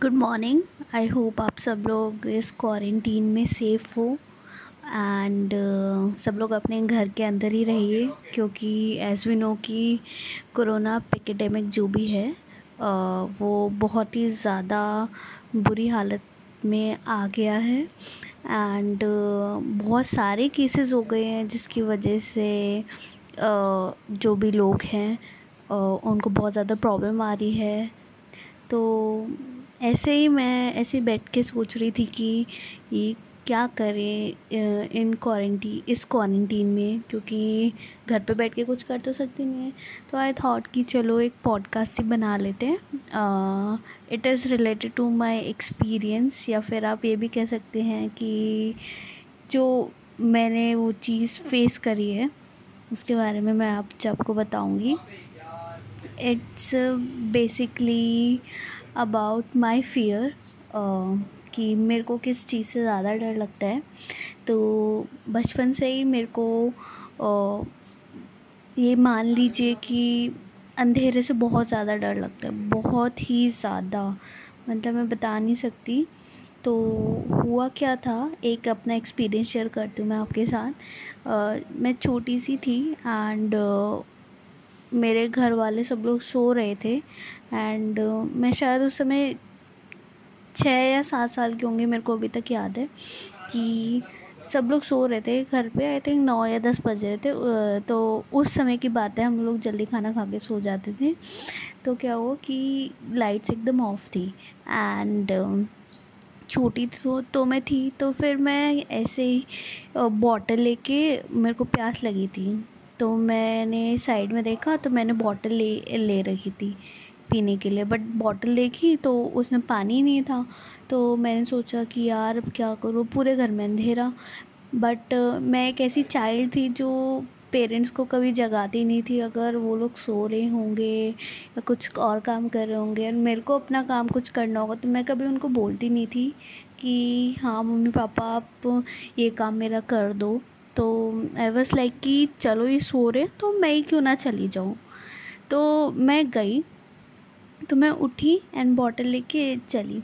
Good morning I hope आप सब लोग इस क्वारंटीन में सेफ़ हो एंड uh, सब लोग अपने घर के अंदर ही रहिए क्योंकि एज़ वी नो कि कोरोना पिकेडेमिक जो भी है uh, वो बहुत ही ज़्यादा बुरी हालत में आ गया है एंड uh, बहुत सारे केसेस हो गए हैं जिसकी वजह से uh, जो भी लोग हैं uh, उनको बहुत ज़्यादा प्रॉब्लम आ रही है। तो ऐसे ही मैं ऐसे बैठ के सोच रही थी कि ये क्या करें इन क्वारंटी इस क्वारंटीन में, क्योंकि घर पे बैठ के कुछ कर तो सकते नहीं है। तो आई थॉट कि चलो एक पॉडकास्ट ही बना लेते हैं। It is related to my experience या फिर आप ये भी कह सकते हैं कि जो मैंने वो चीज़ फेस करी है, उसके बारे में मैं आप आपको बताऊँगी। It's basically about my fear कि मेरे को किस चीज़ से ज़्यादा डर लगता है। तो बचपन से ही मेरे को ये मान लीजिए कि अंधेरे से बहुत ज़्यादा डर लगता है बहुत ही ज़्यादा। मतलब मैं बता नहीं सकती। तो हुआ क्या था एक अपना एक्सपीरियंस शेयर करती हूँ मैं आपके साथ। uh, मैं छोटी सी थी एंड मेरे घर वाले सब लोग सो रहे थे एंड uh, मैं शायद उस समय छः या सात साल की होंगी मेरे को अभी तक याद है कि सब लोग सो रहे थे घर पे आई थिंक नौ या दस बज रहे थे तो उस समय की बात है हम लोग जल्दी खाना खा के सो जाते थे। तो क्या हुआ कि लाइट्स एकदम ऑफ़ थी एंड छोटी तो तो मैं थी तो फिर मैं ऐसे ही बॉटल लेके मेरे को प्यास लगी थी। तो मैंने साइड में देखा तो मैंने बॉटल ले ले रखी थी पीने के लिए बट बॉटल देखी तो उसमें पानी नहीं था। तो मैंने सोचा कि यार अब क्या करूँ, पूरे घर में अंधेरा। बट मैं एक ऐसी चाइल्ड थी जो पेरेंट्स को कभी जगाती नहीं थी, अगर वो लोग सो रहे होंगे या कुछ और काम कर रहे होंगे और मेरे को अपना काम कुछ करना होगा तो मैं कभी उनको बोलती नहीं थी कि हाँ मम्मी पापा आप ये काम मेरा कर दो। तो आई वॉज़ लाइक कि चलो ये सो रहे तो मैं ही क्यों ना चली जाऊँ? तो मैं गई तो मैं उठी एंड बॉटल लेके चली।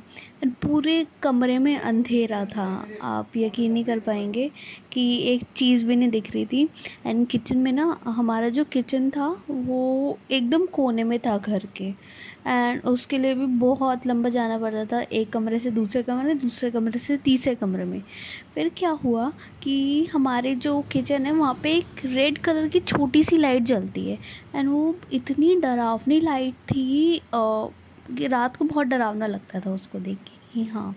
एंड पूरे कमरे में अंधेरा था। आप यकीन नहीं कर पाएँगे कि एक चीज़ भी नहीं दिख रही थी। एंड किचन में ना, हमारा जो किचन था, वो एकदम कोने में था घर के। एंड उसके लिए भी बहुत लंबा जाना पड़ता था, एक कमरे से दूसरे कमरे दूसरे कमरे से तीसरे कमरे में। फिर क्या हुआ कि हमारे जो किचन है, वहाँ पे एक रेड कलर की छोटी सी लाइट जलती है। एंड वो इतनी डरावनी लाइट थी कि रात को बहुत डरावना लगता था उसको देख के कि हाँ।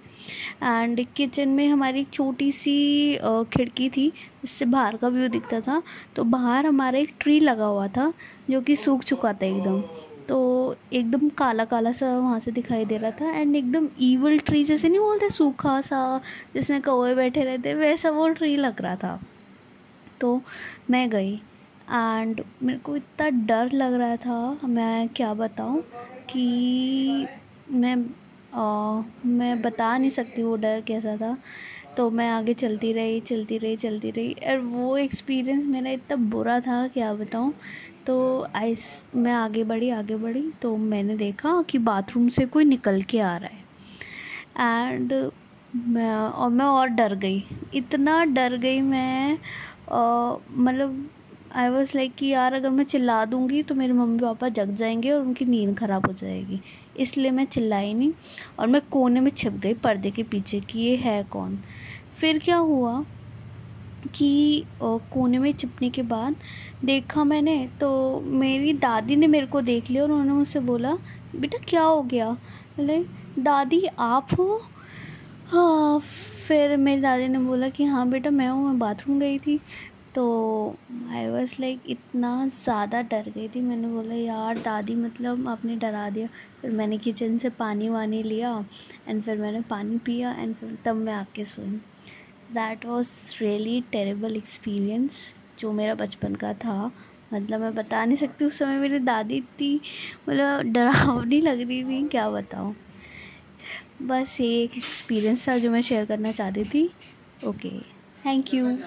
एंड किचन में हमारी एक छोटी सी खिड़की थी, जिससे बाहर का व्यू दिखता था। तो बाहर हमारा एक ट्री लगा हुआ था, जो कि सूख चुका था एकदम। एकदम काला काला सा वहाँ से दिखाई दे रहा था एंड एकदम ईवल ट्री जैसे नहीं बोलते सूखा सा जिसमें कौए बैठे रहते वैसा वो ट्री लग रहा था। तो मैं गई एंड मेरे को इतना डर लग रहा था मैं क्या बताऊँ कि मैं आ, मैं बता नहीं सकती वो डर कैसा था। तो मैं आगे चलती रही चलती रही चलती रही और वो एक्सपीरियंस मेरा इतना बुरा था, क्या बताऊँ। तो आइस मैं आगे बढ़ी आगे बढ़ी तो मैंने देखा कि बाथरूम से कोई निकल के आ रहा है। एंड मैं, और मैं और डर गई। इतना डर गई मैं मतलब आई वॉज़ लाइक कि यार अगर मैं चिल्ला दूँगी तो मेरे मम्मी पापा जग जाएँगे और उनकी नींद ख़राब हो जाएगी। इसलिए मैं चिल्लाई नहीं और मैं कोने में छिप गई पर्दे के पीछे कि ये है कौन? फिर क्या हुआ कि कोने में चिपने के बाद देखा मैंने तो मेरी दादी ने मेरे को देख लिया और उन्होंने मुझसे बोला, बेटा, क्या हो गया? बोले, दादी, आप हो? हाँ फिर मेरी दादी ने बोला कि हाँ बेटा, मैं हूँ, मैं बाथरूम गई थी। तो आई वॉज़ लाइक इतना ज़्यादा डर गई थी। मैंने बोला, यार, दादी मतलब आपने डरा दिया। फिर मैंने किचन से पानी वानी लिया एंड फिर मैंने पानी पिया एंड फिर तब मैं आके सोई। That was really terrible experience जो मेरा बचपन का था। मतलब मैं बता नहीं सकती, उस समय मेरी दादी इतनी मतलब डरावनी लग रही थी, क्या बताऊँ। बस ये एक एक्सपीरियंस था जो मैं शेयर करना चाहती थी। Okay thank you